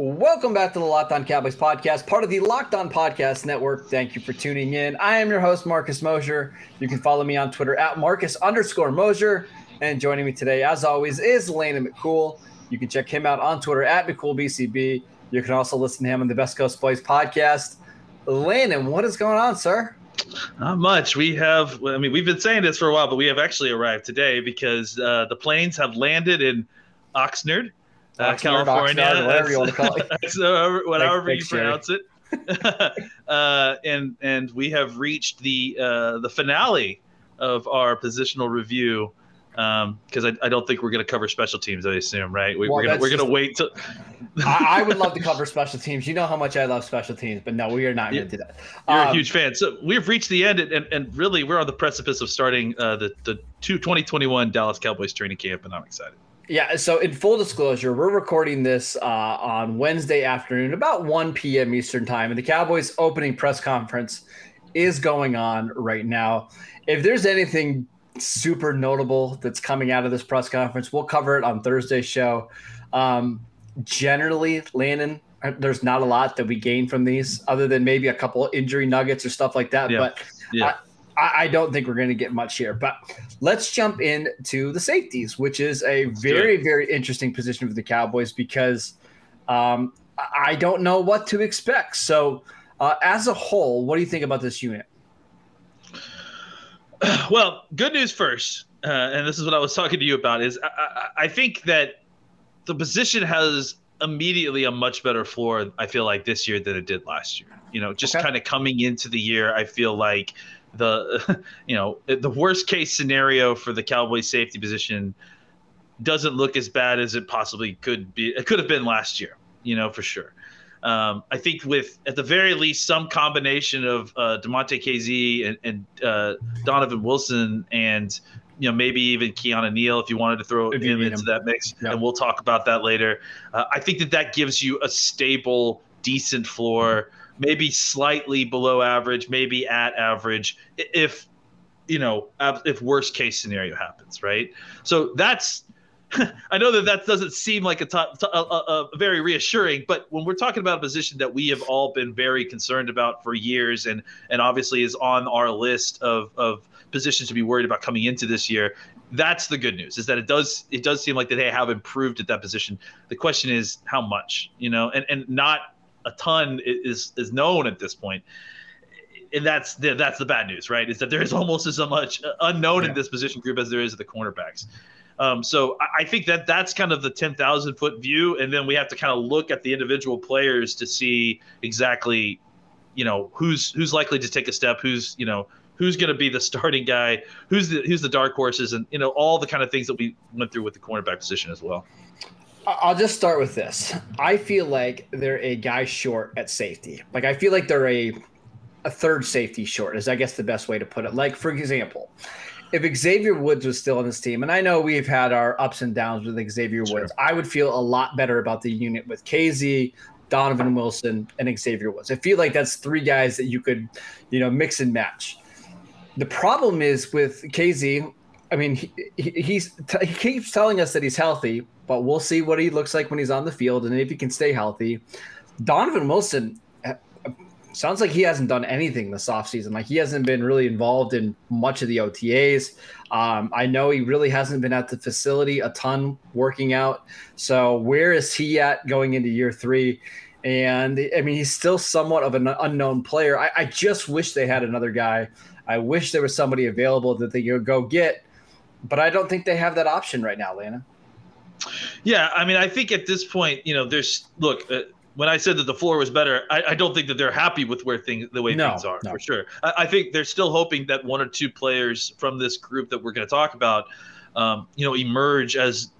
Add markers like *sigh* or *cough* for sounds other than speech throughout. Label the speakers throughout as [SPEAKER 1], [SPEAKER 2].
[SPEAKER 1] Welcome back to the Locked On Cowboys podcast, part of the Locked On Podcast Network. Thank you for tuning in. I am your host, Marcus Mosher. You can follow me on Twitter at Marcus underscore Mosher. And joining me today, as always, is Landon McCool. You can check him out on Twitter at McCoolBCB. You can also listen to him on the Best Coast Boys podcast. Landon, what is going on, sir?
[SPEAKER 2] Not much. We have, I mean, we've been saying this for a while, but we have actually arrived today because uh, the planes have landed in Oxnard, uh, California.
[SPEAKER 1] Oxnard, whatever you want to call it.
[SPEAKER 2] That's, uh, whatever you
[SPEAKER 1] Thanks, Jerry.
[SPEAKER 2] pronounce it. *laughs* uh, and and we have reached the uh, the finale of our positional review because I, I don't think we're going to cover special teams. I assume, right? We,
[SPEAKER 1] Well,
[SPEAKER 2] we're gonna we're gonna wait till. *laughs*
[SPEAKER 1] I, I would love to *laughs* cover special teams. You know how much I love special teams, but no, we are not going to do that.
[SPEAKER 2] You're a
[SPEAKER 1] Um,
[SPEAKER 2] huge fan. So we've reached the end, and, and, and really, we're on the precipice of starting uh, the, the two, 2021 Dallas Cowboys training camp, and I'm excited.
[SPEAKER 1] Yeah, so in full disclosure, we're recording this uh, on Wednesday afternoon, about 1 p.m. Eastern time, and the Cowboys opening press conference is going on right now. If there's anything super notable that's coming out of this press conference, we'll cover it on Thursday's show. Um, generally, Landon, there's not a lot that we gain from these, other than maybe a couple injury nuggets or stuff like that.
[SPEAKER 2] Yeah.
[SPEAKER 1] But
[SPEAKER 2] Yeah.
[SPEAKER 1] I, I don't think we're going to get much here. But let's jump into the safeties, which is a very, very interesting position for the Cowboys because um, I- I don't know what to expect. So, uh, as a whole, what do you think about this unit? *sighs*
[SPEAKER 2] well, good news first, uh, and this is what I was talking to you about. Is I, I, I think that the position has immediately a much better floor. I feel like this year than it did last year. You know, just
[SPEAKER 1] Okay.
[SPEAKER 2] kind of coming into the year, I feel like the *laughs* you know the worst case scenario for the Cowboys safety position doesn't look as bad as it possibly could be. It could have been last year. You know, for sure. Um, I think with at the very least some combination of uh, Damontae Kazee and, and uh, Donovan Wilson and you know maybe even Keanu Neal if you wanted to throw him into
[SPEAKER 1] him.
[SPEAKER 2] that mix,
[SPEAKER 1] Yeah.
[SPEAKER 2] and we'll talk about that later. Uh, I think that that gives you a stable, decent floor, maybe slightly below average, maybe at average, if you know if worst case scenario happens, right? So that's *laughs* I know that that doesn't seem like a, very reassuring, but when we're talking about a position that we have all been very concerned about for years, and and obviously is on our list of of positions to be worried about coming into this year, that's the good news. Is that it does it does seem like that they have improved at that position. The question is how much, you know, and and not a ton is is known at this. And that's the, that's the bad news, right? Is that there is almost as much unknown
[SPEAKER 1] Yeah.
[SPEAKER 2] in this position group as there is at the cornerbacks. Um, so I, I think that that's kind of the 10,000 foot view. And then we have to kind of look at the individual players to see exactly, you know, who's, who's likely to take a step, who's, you know, who's going to be the *laughs* starting guy, who's the, who's the dark horses and, you know, all the kind of things that we went through with the cornerback position as well.
[SPEAKER 1] I'll just start with this. I feel like they're a guy short at safety. Like I feel like they're a a third safety short is I guess the best way to put it. Like for example, if Xavier Woods was still on this team, and I know we've had our ups and downs with Xavier
[SPEAKER 2] Sure.
[SPEAKER 1] Woods, I would feel a lot better about the unit with Kazee, Donovan Wilson, and Xavier Woods. I feel like that's three guys that you could, you know, mix and match. The problem is with Kazee. I mean, he, he, he's he keeps telling us that he's healthy, but we'll see what he looks like when he's on the field and if he can stay healthy. Donovan Wilson uh, sounds like he hasn't done anything this offseason. Like he hasn't been really involved in much of the OTAs. Um, I know he really hasn't been at the facility a ton working out. So where is he at going into year three? And I mean, he's still somewhat of an unknown player. I, I just wish they had another guy. I wish there was somebody available that they could go get, but I don't think they have that option right now, Lana.
[SPEAKER 2] Yeah, I mean, I think at this point, you know, there's look. Uh, when I said that the floor was better, I, I don't think that they're happy with where things, the way
[SPEAKER 1] No,
[SPEAKER 2] things are,
[SPEAKER 1] no.
[SPEAKER 2] for sure. I, I think they're still hoping that one or two players from this group that we're going to talk about, um, you know, emerge as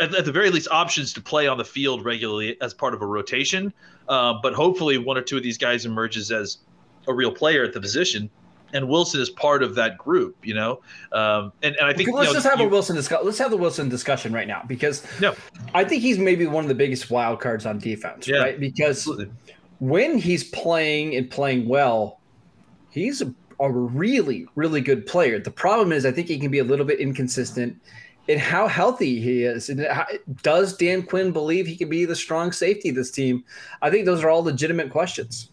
[SPEAKER 2] at, at the very least options to play on the field regularly as part of a rotation. Uh, but hopefully, one or two of these guys emerges as a real player at the position. And Wilson is part of that group, you know. Um, and, and I think
[SPEAKER 1] let's
[SPEAKER 2] you know,
[SPEAKER 1] just have
[SPEAKER 2] you-
[SPEAKER 1] a Wilson discuss. Let's have the Wilson discussion right now because
[SPEAKER 2] No.
[SPEAKER 1] I think he's maybe one of the biggest wild cards on defense,
[SPEAKER 2] Yeah,
[SPEAKER 1] right? Because
[SPEAKER 2] absolutely.
[SPEAKER 1] when he's playing and playing well, he's a, a really, really good player. The problem is, I think he can be a little bit inconsistent in how healthy he is. And how, does Dan Quinn believe he can be the strong safety of this team? I think those are all legitimate questions.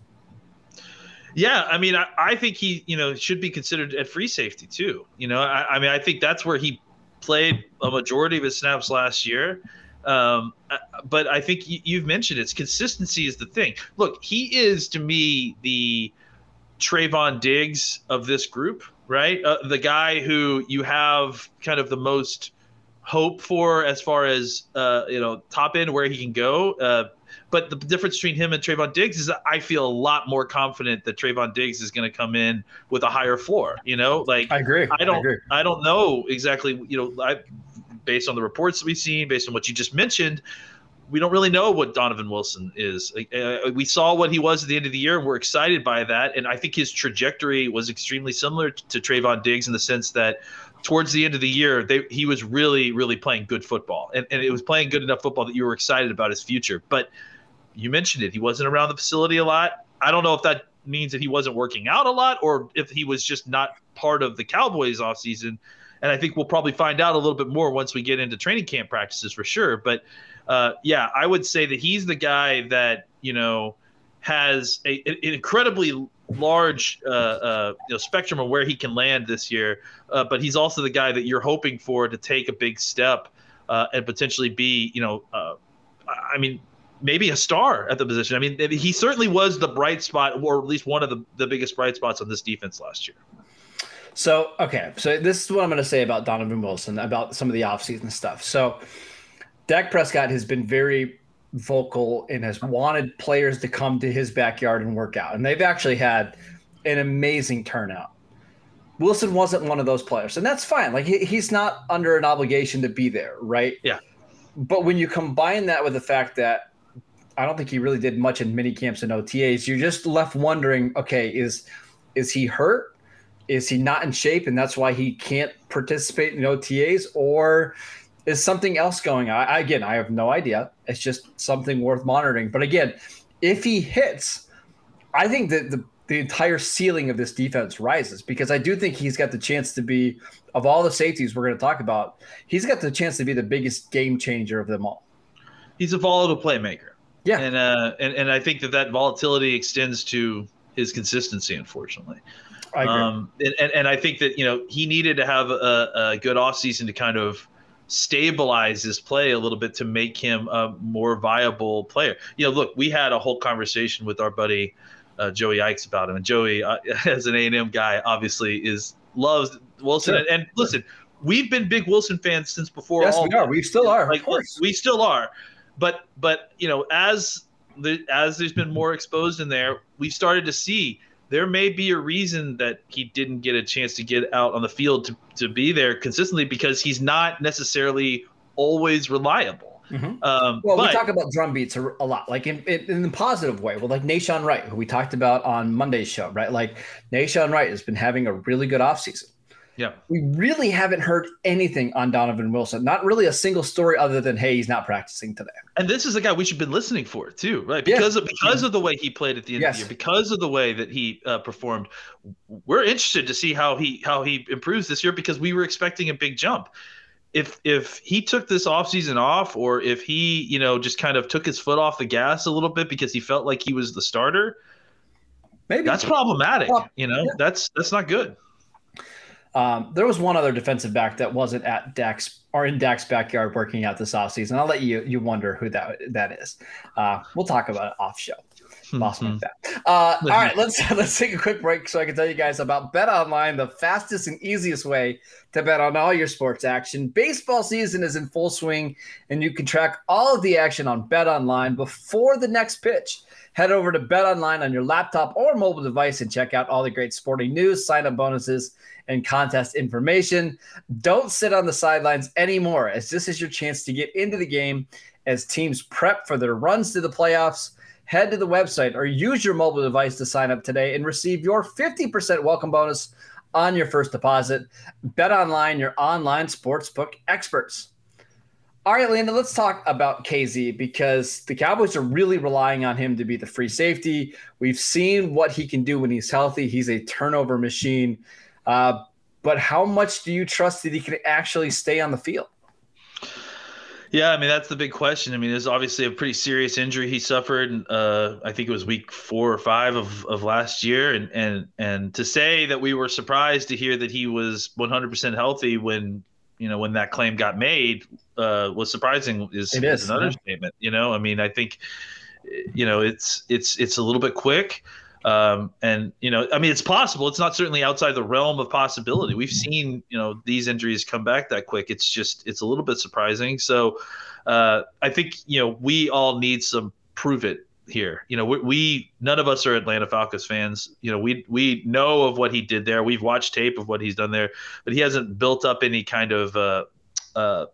[SPEAKER 2] Yeah, I mean, I, I think he, you know, should be considered at free safety too. You know, I, I mean, I think that's where he played a majority of his snaps last year. Um, but I think you, you've mentioned it's consistency is the thing. Look, he is to me the Trevon Diggs of this group, right? Uh, the guy who you have kind of the most hope for as far as uh, you know top end where he can go. Uh, but the difference between him and Trevon Diggs is that I feel a lot more confident that Trevon Diggs is going to come in with a higher floor. You know, like
[SPEAKER 1] I agree.
[SPEAKER 2] I don't
[SPEAKER 1] agree.
[SPEAKER 2] I, don't know exactly. You know, I based on the reports that we've seen, based on what you just mentioned, we don't really know what Donovan Wilson is. Uh, we saw what he was at the end of the year, and we're excited by that. And I think his trajectory was extremely similar to Trevon Diggs in the sense that towards the end of the year, they, he was really, really playing good football, and, and it was playing good enough football that you were excited about his future. But you mentioned it; he wasn't around the facility a lot. I don't know if that means that he wasn't working out a lot, or if he was just not part of the Cowboys offseason. And I think we'll probably find out a little bit more once we get into training camp practices for sure. But uh, yeah, I would say that he's the guy that you know has a, an incredibly large uh, uh, you know, spectrum of where he can land this year. Uh, but he's also the guy that you're hoping for to take a big step uh, and potentially be, you know, uh, I mean, maybe a star at the position. I mean, he certainly was the bright spot, or at least one of the, the biggest bright spots on this defense last year.
[SPEAKER 1] So, okay. So, this is what I'm going to say about Donovan Wilson, about some of the offseason stuff. So, Dak Prescott has been very vocal and has wanted players to come to his backyard and work out. And they've actually had an amazing turnout. Wilson wasn't one of those players, and that's fine. Like, he, he's not under an obligation to be there, right?
[SPEAKER 2] Yeah.
[SPEAKER 1] But when you combine that with the fact that I don't think he really did much in mini camps and OTAs, you're just left wondering, okay, is is he hurt? Is he not in shape and that's why he can't participate in OTAs? Or is something else going on? I, again, I have no idea. It's just something worth monitoring. But again, if he hits, I think that the, the entire ceiling of this defense rises because I do think he's got the chance to be, of all the safeties we're going to talk about, he's got the chance to be the biggest game changer of them all.
[SPEAKER 2] He's a volatile playmaker.
[SPEAKER 1] Yeah.
[SPEAKER 2] And, uh, and, and I think that that volatility extends to his consistency, unfortunately.
[SPEAKER 1] I agree.
[SPEAKER 2] Um, and, and, and I think that, you know, he needed to have a, a good offseason to kind of stabilize his play a little bit to make him a more viable player. You know, look, we had a whole conversation with our buddy uh, Joey Ickes about him. And Joey, uh, *laughs* as an A&M guy, obviously is loves Wilson.
[SPEAKER 1] Sure.
[SPEAKER 2] And, and listen, we've been big Wilson fans since before.
[SPEAKER 1] yes,
[SPEAKER 2] all
[SPEAKER 1] we are. We still are.
[SPEAKER 2] like
[SPEAKER 1] of course.
[SPEAKER 2] we still are but but you know as the as there's been more exposed in there we've started to see there may be a reason that he didn't get a chance to get out on the field to, to be there consistently because he's not necessarily always reliable
[SPEAKER 1] Mhm.
[SPEAKER 2] um
[SPEAKER 1] Well,
[SPEAKER 2] but
[SPEAKER 1] we talk about drum beats a, a lot, like in, in, in the positive way. Well, like Nahshon Wright, who we talked about on Monday's show, right? Like Nahshon Wright has been having a really good offseason.
[SPEAKER 2] Yeah.
[SPEAKER 1] We really haven't heard anything on Donovan Wilson. Not really a single story other than, hey, he's not practicing today.
[SPEAKER 2] and this is a guy we should have been listening for too right? Because of because of the way he played at the end of the year because of the way that he uh, performed we're interested to see how he how he improves this year because we were expecting a big jump. If if he took this offseason off or if he you know just kind of took his foot off the gas a little bit because he felt like he was the starter
[SPEAKER 1] Maybe.
[SPEAKER 2] that's problematic
[SPEAKER 1] Well,
[SPEAKER 2] you know?
[SPEAKER 1] yeah.
[SPEAKER 2] that's that's not good
[SPEAKER 1] Um, there was one other defensive back that wasn't at Dax or in Dax's backyard working out this offseason. I'll let you you wonder who that that is. Uh, we'll talk about it off show. Boss
[SPEAKER 2] Mhm.
[SPEAKER 1] that. Uh, all right, let's *laughs* let's take a quick break so I can tell you guys about Bet Online, the fastest and easiest way to bet on all your sports action. Baseball season is in full swing, and you can track all of the action on Bet Online before the next pitch. Head over to Bet Online on your laptop or mobile device and check out all the great sporting news, sign up bonuses, and contest information. Don't sit on the sidelines anymore, as this is your chance to get into the game as teams prep for their runs to the playoffs. Head to the website or use your mobile device to sign up today and receive your 50% welcome bonus on your first deposit. Bet online, your online sportsbook experts. All right, Landon, let's talk about Kazee because the Cowboys are really relying on him to be the free safety. We've seen what he can do when he's healthy. He's a turnover machine. Uh, but how much do you trust that he can actually stay on the field?
[SPEAKER 2] Yeah, I mean that's the big question. I mean, there's obviously a pretty serious injury he suffered. Uh, I think it was week four or five of, of last year, and and and to say that we were surprised to hear that he was 100% healthy when you know when that claim got made uh, was surprising. Is,
[SPEAKER 1] It
[SPEAKER 2] is
[SPEAKER 1] is,
[SPEAKER 2] an
[SPEAKER 1] yeah.
[SPEAKER 2] You know, I mean, I think you know it's it's it's a little bit quick. Um, and you know, I mean, it's possible. It's not certainly outside the realm of possibility. We've seen, you know, these injuries come back that quick. It's just, it's a little bit surprising. So, uh, I think you know we all need some prove it here. You know, we, we none of us are Atlanta Falcons fans. You know, we we know of what he did there. We've watched tape of what he's done there, but he hasn't built up any kind of. Uh, uh,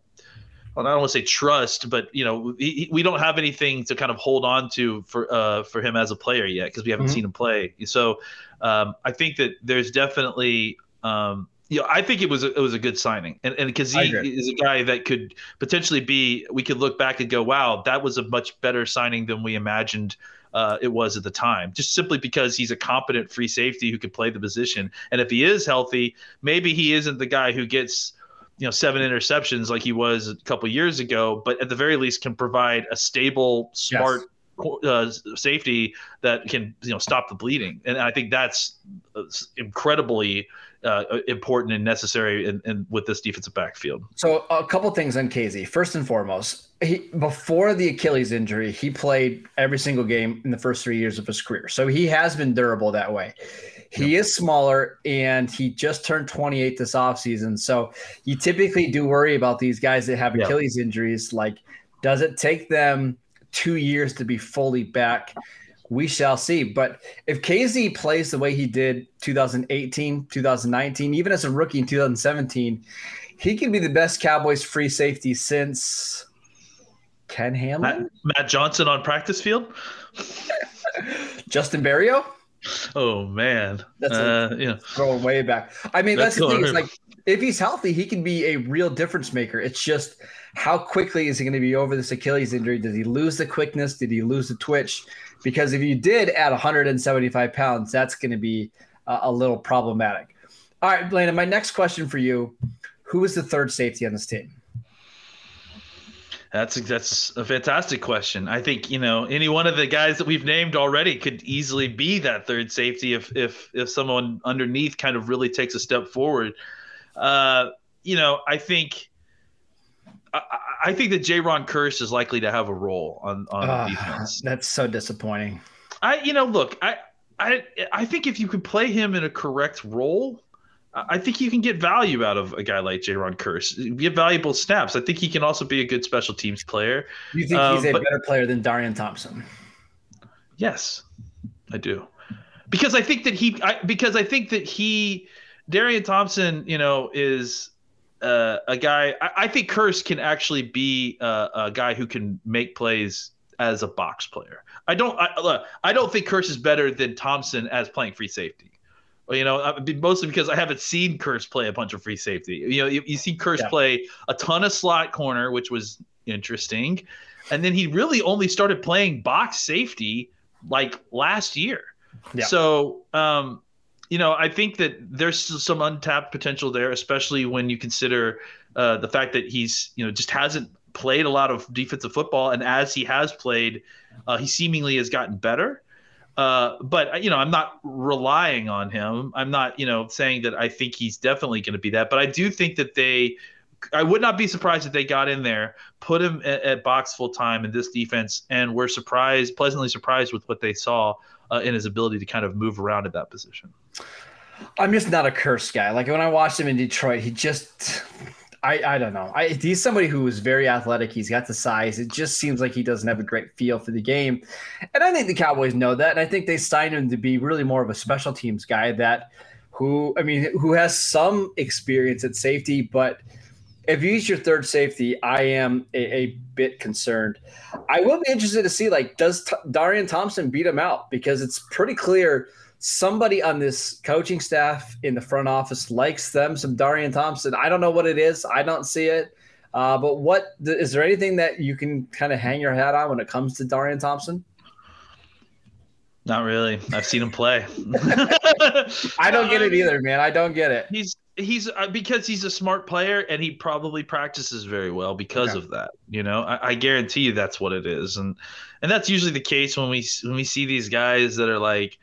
[SPEAKER 2] well, I don't want to say trust, but you know, he, we don't have anything to kind of hold on to for uh, for him as a player yet because we haven't
[SPEAKER 1] Mhm.
[SPEAKER 2] seen him play. So um, I think that there's definitely, um, you know, I think it was a, it was a good signing, and and because he is a guy that could potentially be, we could look back and go, wow, that was a much better signing than we imagined. Uh, it was at the time, just simply because he's a competent free safety who could play the position, and if he is healthy, maybe he isn't the guy who gets you know seven interceptions like he was a couple years ago, but at the very least can provide a stable, smart uh, safety that can you know stop the bleeding. And I think that's uh, incredibly uh, important and necessary in, in with this defensive backfield.
[SPEAKER 1] So a couple things on Kazee. First and foremost, he before the Achilles injury, he played every single game in the first three years of his career. So he has been durable that way. He is smaller and he just turned 28 this offseason. So you typically do worry about these guys that have. Achilles injuries. Like, does it take them two years to be fully back? We shall see. But if Kazee plays the way he did 2018, 2019, even as a rookie in 2017, he could be the best Cowboys free safety since Ken
[SPEAKER 2] Matt,
[SPEAKER 1] Hamlin,
[SPEAKER 2] Matt Johnson on practice field. *laughs*
[SPEAKER 1] Justin Barrio.
[SPEAKER 2] Oh man,
[SPEAKER 1] That's
[SPEAKER 2] uh, yeah.
[SPEAKER 1] Going way back. I mean, that's,
[SPEAKER 2] That's
[SPEAKER 1] the thing.
[SPEAKER 2] Going-
[SPEAKER 1] like if he's healthy, he can be a real difference maker. It's just how quickly is he going to be over this Achilles injury? Did he lose the quickness? Did he lose the twitch? Because if you did add 175 pounds, that's going to be uh, a little problematic. All right, Blaine. My next question for you: Who is the third safety on this team?
[SPEAKER 2] That's that's a fantastic question. I think you know any one of the guys that we've named already could easily be that third safety if if if someone underneath kind of really takes a step forward. Uh, you know, I think I, I- think that Jayron Kearse is likely to have a role on on
[SPEAKER 1] Ah,
[SPEAKER 2] defense.
[SPEAKER 1] that's so disappointing.
[SPEAKER 2] I you know look I I I think if you could play him in a correct role. I think you can get value out of a guy like Jayron Kearse. Get valuable snaps. I think he can also be a good special teams player.
[SPEAKER 1] You think he's
[SPEAKER 2] Um,
[SPEAKER 1] a
[SPEAKER 2] but-
[SPEAKER 1] better player than Darian Thompson?
[SPEAKER 2] Yes, I do. Because I think that he, I, because I think that he, Darian Thompson, you know, is uh, a guy. I, I think Kearse can actually be uh, a guy who can make plays as a box player. I don't. I, look, I don't think Kearse is better than Thompson as playing free safety. You know, mostly because I haven't seen Kearse play a bunch of free safety. You know, you, you see Kearse
[SPEAKER 1] Yeah.
[SPEAKER 2] play a ton of slot corner, which was interesting, and then he really only started playing box safety like last year.
[SPEAKER 1] Yeah.
[SPEAKER 2] So, um, you know, I think that there's some untapped potential there, especially when you consider uh, the fact that he's, you know, just hasn't played a lot of defensive football, and as he has played, uh, he seemingly has gotten better. Uh, but you know, I'm not relying on him. I'm not, you know, saying that I think he's definitely going to be that. But I do think that they I would not be surprised if they got in there, put him at, at box full time in this defense, and were surprised, pleasantly surprised with what they saw uh, in his ability to kind of move around at that position.
[SPEAKER 1] I'm just not a Kearse guy. Like when I watched him in Detroit, he just I, I don't know. I, he's somebody who is very athletic. He's got the size. It just seems like he doesn't have a great feel for the game. And I think the Cowboys know that. And I think they signed him to be really more of a special teams guy that who, I mean, who has some experience at safety. But if he's your third safety, I am a, a bit concerned. I will be interested to see, like, does T- Darian Thompson beat him out? Because it's pretty clear – somebody on this coaching staff in the front office likes them some Darian Thompson. I don't know what it is. I don't see it. Uh, but what is there anything that you can kind of hang your hat on when it comes to Darian Thompson?
[SPEAKER 2] Not really. I've seen him play. *laughs*
[SPEAKER 1] I don't get it either, man. I don't get it.
[SPEAKER 2] He's he's uh, because he's a smart player and he probably practices very well because okay. of that. You know, I, I, guarantee you that's what it is, and and that's usually the case when we when we see these guys that are like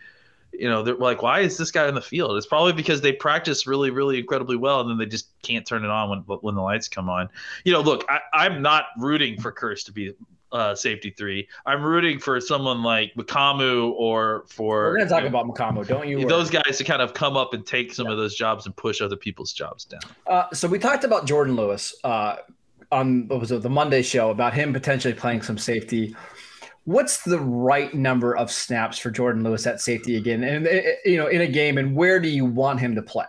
[SPEAKER 2] you know, they're like, why is this guy in the field? It's probably because they practice really, really incredibly well, and then they just can't turn it on when when the lights come on. You know, look, I, am not rooting for Kearse to be uh, safety three. I'm rooting for someone like Mukuamu or for.
[SPEAKER 1] We're gonna talk you know, about Mukuamu, don't you?
[SPEAKER 2] Those guys to kind of come up and take some yeah. of those jobs and push other people's jobs down.
[SPEAKER 1] Uh, so we talked about Jordan Lewis uh, on what was it, the Monday show about him potentially playing some safety what's the right number of snaps for Jordan Lewis at safety again, and eh, eh, you know, in a game, and where do you want him to play?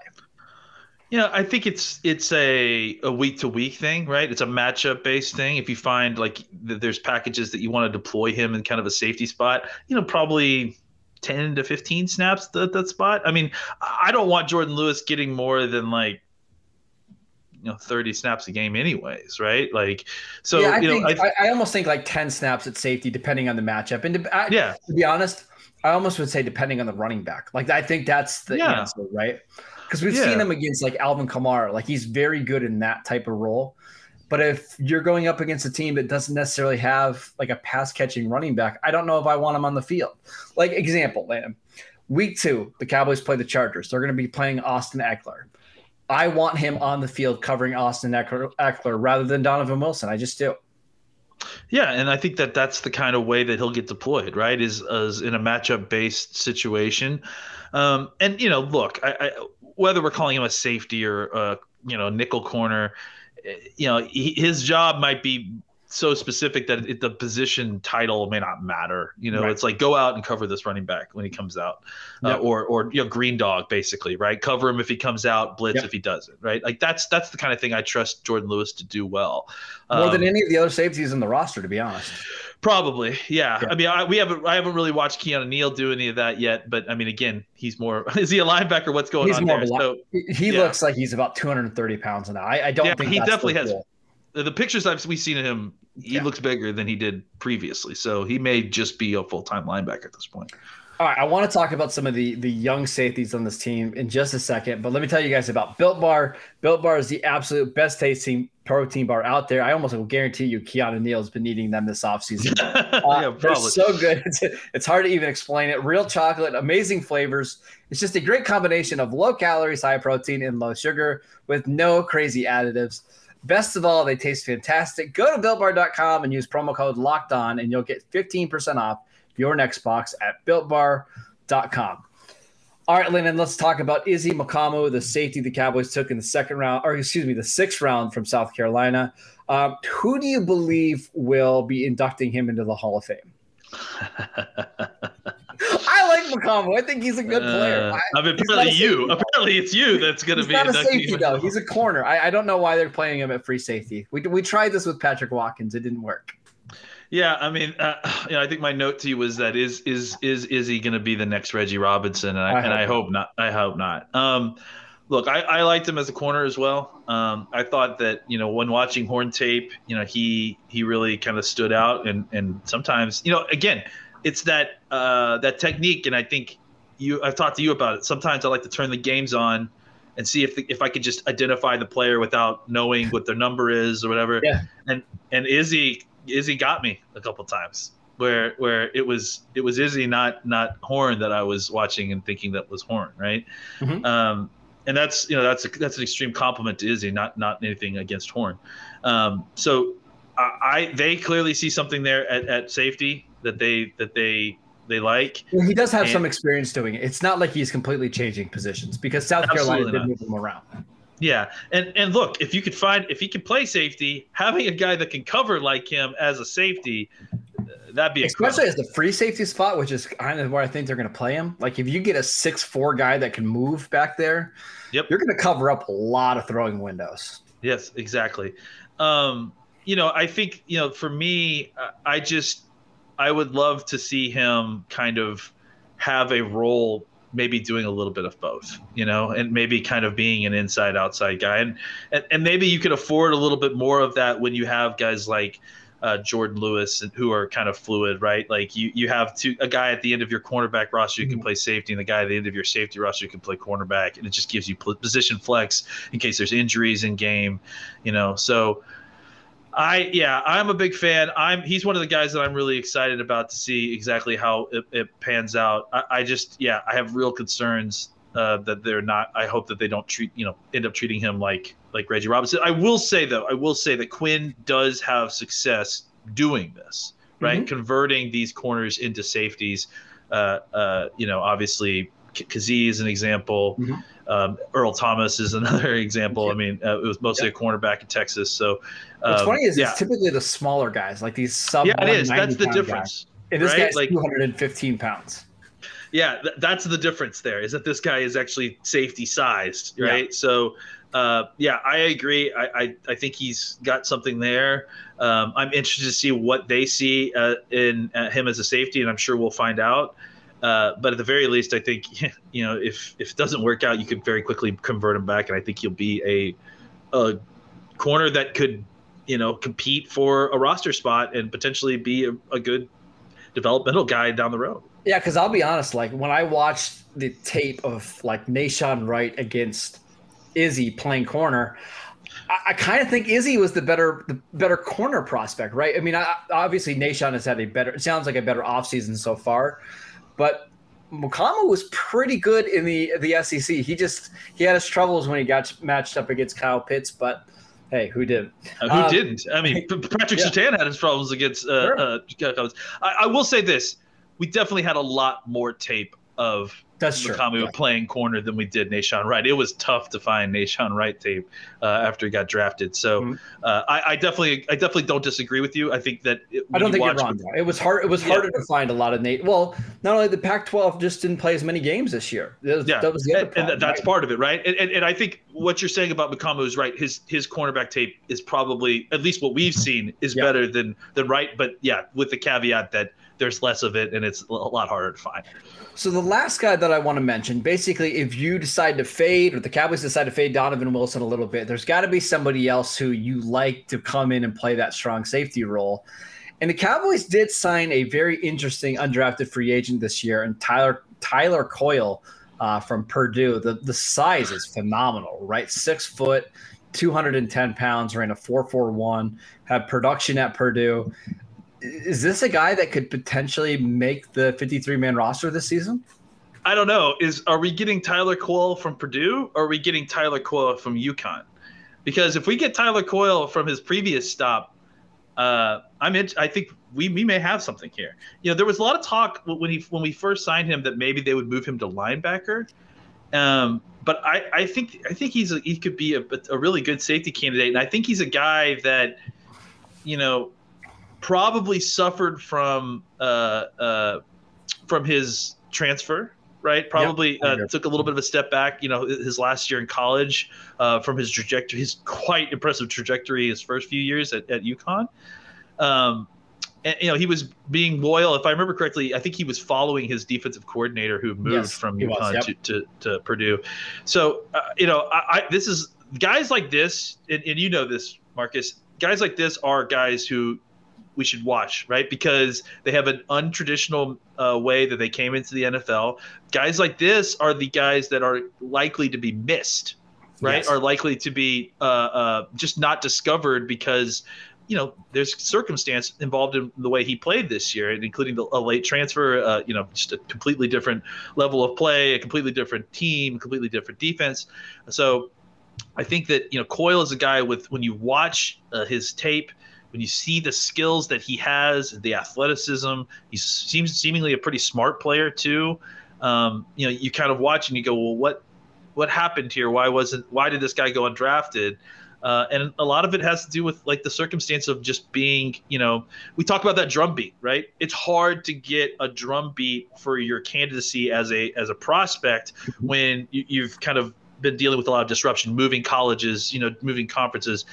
[SPEAKER 2] Yeah, I think it's it's a a week to week thing, right? It's a matchup based thing. If you find like there's packages that you want to deploy him in kind of a safety spot, you know, probably 10 to 15 snaps at that spot. I mean, I don't want Jordan Lewis getting more than like you know 30 snaps a game anyways right? Like so
[SPEAKER 1] yeah, I,
[SPEAKER 2] you
[SPEAKER 1] think, know, I, I, almost think like 10 snaps at safety depending on the matchup. And to, I,
[SPEAKER 2] yeah.
[SPEAKER 1] to be honest i almost would say depending on the running back. Like i think that's the yeah. answer right? Because we've yeah. seen him against like alvin kamara. Like he's very good in that type of role. But if you're going up against a team that doesn't necessarily have like a pass catching running back i don't know if i want him on the field. Like example Landon. week two the cowboys play the chargers. They're going to be playing austin ekeler I want him on the field covering Austin Ekeler rather than Donovan Wilson. I just do.
[SPEAKER 2] Yeah, and I think that that's the kind of way that he'll get deployed, right? Is, is in a matchup based situation. Um, and you know, look, I, I, whether we're calling him a safety or a you know nickel corner, eh, you know, he, his job might be so specific that it, the position title may not matter. You know, right. it's like go out and cover this running back when he comes out, uh, yep. uh, or or you know, green dog basically, right? Cover him if he comes out, blitz yep. if he doesn't, right? Like that's that's the kind of thing I trust Jordan Lewis to do well.
[SPEAKER 1] More um, than any of the other safeties in the roster, to be honest.
[SPEAKER 2] Probably, yeah. yeah. I mean, I, we haven't I haven't really watched Keanu Neal do any of that yet, but I mean, again, he's more *laughs* is he a linebacker? What's going he's on there? So,
[SPEAKER 1] he yeah. looks like he's about 230 pounds now. I, I don't
[SPEAKER 2] yeah,
[SPEAKER 1] think
[SPEAKER 2] he definitely has. Cool the pictures I've we seen of him, he yeah. looks bigger than he did previously. So he may just be a full time linebacker at this point.
[SPEAKER 1] All right, I want to talk about some of the the young safeties on this team in just a second, but let me tell you guys about Built Bar. Built Bar is the absolute best tasting protein bar out there. I almost will guarantee you Keanu Neal's been eating them this offseason. *laughs* Uh, yeah, they're so good. It's, it's hard to even explain it. Real chocolate, amazing flavors. It's just a great combination of low calories, high protein, and low sugar with no crazy additives. Best of all, they taste fantastic. Go to builtbar.com and use promo code locked on, and you'll get 15% off your next box at builtbar.com. All right, Landon, let's talk about Izzy Mukuamu, the safety the Cowboys took in the second round, or excuse me, the sixth round from South Carolina. Um, who do you believe will be inducting him into the Hall of Fame? *laughs* I like Mukuamu. I think he's a good player.
[SPEAKER 2] Uh, I, I mean, apparently you. Apparently it's you that's going to be.
[SPEAKER 1] Not a safety though. He's a corner. I, I, don't know why they're playing him at free safety. We we tried this with Patrick Watkins. It didn't work.
[SPEAKER 2] Yeah, I mean, uh, *sighs* you know, I think my note to you was that is is is is he going to be the next Reggie Robinson? And I, I and I hope not. I hope not. Um, look, I, I liked him as a corner as well. Um, I thought that you know when watching Horn tape, you know he he really kind of stood out, and and sometimes you know again it's that uh, that technique, and I think you I've talked to you about it. Sometimes I like to turn the games on and see if the, if I could just identify the player without knowing what their number is or whatever.
[SPEAKER 1] Yeah.
[SPEAKER 2] And and Izzy Izzy got me a couple times where where it was it was Izzy not not Horn that I was watching and thinking that was Horn, right? Mm-hmm. Um, and that's you know that's a, that's an extreme compliment to Izzy, not not anything against Horn. Um, so I, I they clearly see something there at, at safety that they that they they like.
[SPEAKER 1] Well, he does have
[SPEAKER 2] And-
[SPEAKER 1] some experience doing it. It's not like he's completely changing positions because South Carolina did
[SPEAKER 2] not.
[SPEAKER 1] move him around.
[SPEAKER 2] Yeah, and and look, if you could find if he can play safety, having a guy that can cover like him as a safety, uh, that'd be
[SPEAKER 1] Especially
[SPEAKER 2] incredible.
[SPEAKER 1] as the free safety spot, which is kind of where I think they're going to play him. Like if you get a six four guy that can move back there,
[SPEAKER 2] Yep.
[SPEAKER 1] you're going to cover up a lot of throwing windows.
[SPEAKER 2] Yes, exactly. Um, you know, I think you know, for me, I just I would love to see him kind of have a role, maybe doing a little bit of both, you know, and maybe kind of being an inside outside guy, and and, and maybe you could afford a little bit more of that when you have guys like. Uh, Jordan Lewis, and who are kind of fluid, right? Like you, you have two, a guy at the end of your cornerback roster who can play safety, and the guy at the end of your safety roster who can play cornerback, and it just gives you position flex in case there's injuries in game, you know. So, I yeah, I'm a big fan. I'm he's one of the guys that I'm really excited about to see exactly how it, it pans out. I, I just yeah, I have real concerns uh, that they're not. I hope that they don't treat you know end up treating him like like Reggie Robinson. I will say though, I will say that Quinn does have success doing this, right? Converting these corners into safeties. Uh, uh, you know, obviously Kazee is an example.
[SPEAKER 1] Mhm.
[SPEAKER 2] Um, Earl Thomas is another *laughs* example. I mean, uh, it was mostly a cornerback in Texas. So
[SPEAKER 1] What's
[SPEAKER 2] um,
[SPEAKER 1] funny is
[SPEAKER 2] yeah,
[SPEAKER 1] it's typically the smaller guys, like these sub.
[SPEAKER 2] yeah, it is. That's the difference.
[SPEAKER 1] And this
[SPEAKER 2] right?
[SPEAKER 1] guy's
[SPEAKER 2] Like-
[SPEAKER 1] 215 pounds.
[SPEAKER 2] Yeah, th- that's the difference there. Is that this guy is actually safety sized,
[SPEAKER 1] Yeah.
[SPEAKER 2] right? So, uh, yeah, I agree. I, I I think he's got something there. Um, I'm interested to see what they see uh, in uh, him as a safety, and I'm sure we'll find out. Uh, but at the very least, I think *laughs* you know if if it doesn't work out, you could very quickly convert him back, and I think he'll be a a corner that could you know compete for a roster spot and potentially be a, a good developmental guy down the road.
[SPEAKER 1] Yeah, because I'll be honest, like when I watched the tape of like Nahshon Wright against Izzy playing corner, I, kind of think Izzy was the better the better corner prospect, right? I mean, I, obviously Nahshon has had a better. It sounds like a better offseason so far, but Mukuamu was pretty good in the the SEC. He just he had his troubles when he got matched up against Kyle Pitts, but hey, who didn't?
[SPEAKER 2] Uh, who
[SPEAKER 1] Um,
[SPEAKER 2] didn't? I mean, *laughs* Patrick
[SPEAKER 1] yeah.
[SPEAKER 2] Surtain had his problems against. Uh,
[SPEAKER 1] Sure.
[SPEAKER 2] uh, I, I will say this: we definitely had a lot more tape of
[SPEAKER 1] That's true. Yeah.
[SPEAKER 2] playing corner than we did Nahshon Wright. It was tough to find Nahshon Wright tape uh, after he got drafted. So
[SPEAKER 1] Mhm.
[SPEAKER 2] uh, I, I definitely, I definitely don't disagree with you. I think that it,
[SPEAKER 1] I don't
[SPEAKER 2] you
[SPEAKER 1] think you're wrong. It was hard. It was
[SPEAKER 2] Yeah.
[SPEAKER 1] harder to find a lot of Nate. Well, not only the Pac-12 just didn't play as many games this year. Was,
[SPEAKER 2] Yeah,
[SPEAKER 1] that was the other
[SPEAKER 2] and,
[SPEAKER 1] problem.
[SPEAKER 2] and that's
[SPEAKER 1] right?
[SPEAKER 2] part of it, right? And, and, and I think what you're saying about Mukuamu is right. His his cornerback tape is probably at least what we've seen is
[SPEAKER 1] Yeah.
[SPEAKER 2] better than than right. But yeah, with the caveat that there's less of it and it's a lot harder to find.
[SPEAKER 1] So the last guy that I want to mention, basically, if you decide to fade or the Cowboys decide to fade Donovan Wilson a little bit, there's got to be somebody else who you like to come in and play that strong safety role. And the Cowboys did sign a very interesting undrafted free agent this year, and Tyler Tyler Coyle uh, from Purdue. The the size is phenomenal, right? Six foot, 210 pounds, ran a 441, had production at Purdue. Is this a guy that could potentially make the 53 man roster this season?
[SPEAKER 2] I don't know. Is are we getting Tyler Coyle from Purdue or are we getting Tyler Coyle from UConn? Because if we get Tyler Coyle from his previous stop, uh, I'm I think we, we may have something here. You know, there was a lot of talk when he when we first signed him that maybe they would move him to linebacker. Um, but I, I think I think he's a, he could be a, a really good safety candidate, and I think he's a guy that, you know, probably suffered from uh, uh, from his transfer. Right, probably uh, took a little bit of a step back. You know, his last year in college, uh, from his trajectory, his quite impressive trajectory his first few years at, at UConn. Um, and, you know, he was being loyal. If I remember correctly, I think he was following his defensive coordinator who moved
[SPEAKER 1] Yes,
[SPEAKER 2] from
[SPEAKER 1] he was,
[SPEAKER 2] UConn
[SPEAKER 1] yep.
[SPEAKER 2] to, to, to Purdue. So, uh, you know, I, I, this is guys like this, and, and you know this, Marcus. Guys like this are guys who we should watch, right? Because they have an untraditional uh, way that they came into the NFL. Guys like this are the guys that are likely to be missed, right?
[SPEAKER 1] Yes.
[SPEAKER 2] Are likely to be uh, uh, just not discovered because you know, there's circumstance involved in the way he played this year, including the, a late transfer. Uh, you know, just a completely different level of play, a completely different team, completely different defense. So, I think that you know Coyle is a guy with when you watch uh, his tape, when you see the skills that he has, the athleticism, he seems seemingly a pretty smart player too. Um, you know, you kind of watch and you go, well, what what happened here? Why wasn't why did this guy go undrafted? Uh, and a lot of it has to do with like the circumstance of just being, you know, we talk about that drum beat, right? It's hard to get a drum beat for your candidacy as a as a prospect when you, you've kind of been dealing with a lot of disruption, moving colleges, you know, moving conferences.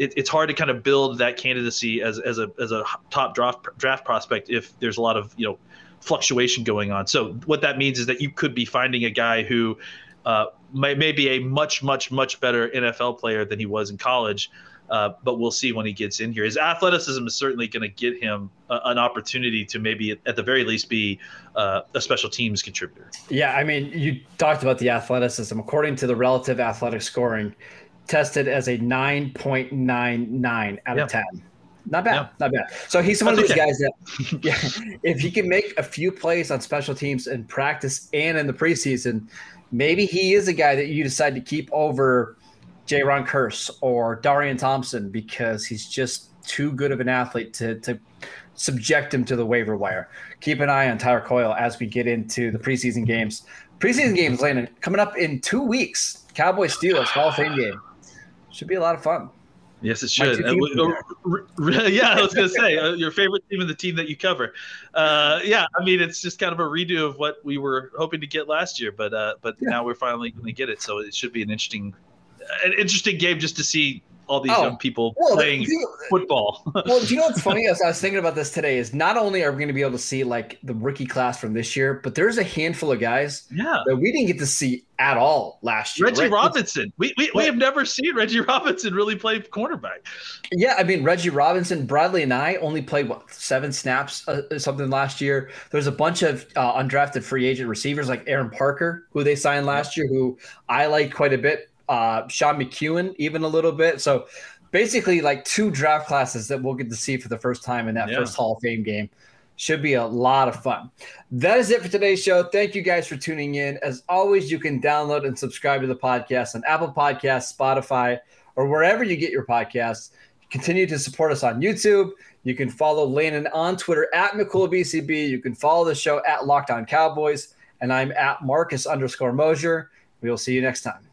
[SPEAKER 2] It, it's hard to kind of build that candidacy as, as a as a top draft draft prospect if there's a lot of you know fluctuation going on. So what that means is that you could be finding a guy who uh, may, may be a much much much better NFL player than he was in college. Uh, but we'll see when he gets in here. His athleticism is certainly going to get him a, an opportunity to maybe, at the very least, be uh, a special teams contributor.
[SPEAKER 1] Yeah, I mean, you talked about the athleticism. According to the relative athletic scoring, tested as a 9.99 out
[SPEAKER 2] Yeah.
[SPEAKER 1] of 10. Not bad,
[SPEAKER 2] Yeah.
[SPEAKER 1] not bad. So he's one of
[SPEAKER 2] That's
[SPEAKER 1] those
[SPEAKER 2] okay.
[SPEAKER 1] guys that, *laughs* yeah, if he can make a few plays on special teams in practice and in the preseason, maybe he is a guy that you decide to keep over Jayron Kearse or Darian Thompson because he's just too good of an athlete to, to subject him to the waiver wire. Keep an eye on Tyler Coyle as we get into the preseason games. Preseason games, Landon, coming up in two weeks. Cowboys Steelers Hall of Fame game. Should be a lot of fun.
[SPEAKER 2] Yes, it should. Uh,
[SPEAKER 1] teams
[SPEAKER 2] w-
[SPEAKER 1] are
[SPEAKER 2] uh, *laughs* yeah, I was going to say uh, your favorite team and the team that you cover. Uh, yeah, I mean it's just kind of a redo of what we were hoping to get last year, but uh, but
[SPEAKER 1] Yeah.
[SPEAKER 2] now we're finally going to get it. So it should be an interesting, an interesting game just to see all these
[SPEAKER 1] Oh,
[SPEAKER 2] young people
[SPEAKER 1] Well,
[SPEAKER 2] playing
[SPEAKER 1] the-
[SPEAKER 2] football. *laughs*
[SPEAKER 1] well, do you know what's funny? *laughs* As I was thinking about this today, is not only are we going to be able to see like the rookie class from this year, but there's a handful of guys
[SPEAKER 2] yeah,
[SPEAKER 1] that we didn't get to see at all last year.
[SPEAKER 2] Reggie
[SPEAKER 1] right?
[SPEAKER 2] Robinson. We, we, we have never seen Reggie Robinson really play cornerback.
[SPEAKER 1] Yeah, I mean Reggie Robinson, Bradley, and I only played what seven snaps, uh, something last year. There's a bunch of uh, undrafted free agent receivers like Aaron Parker, who they signed last year, who I like quite a bit. Uh, Sean McKeon, even a little bit. So basically, like two draft classes that we'll get to see for the first time in that
[SPEAKER 2] Yeah.
[SPEAKER 1] first Hall of Fame game. Should be a lot of fun. That is it for today's show. Thank you guys for tuning in. As always, you can download and subscribe to the podcast on Apple Podcasts, Spotify, or wherever you get your podcasts. Continue to support us on YouTube. You can follow Landon on Twitter at McCoolBCB. You can follow the show at Locked On Cowboys. And I'm at Marcus underscore Mosher. We will see you next time.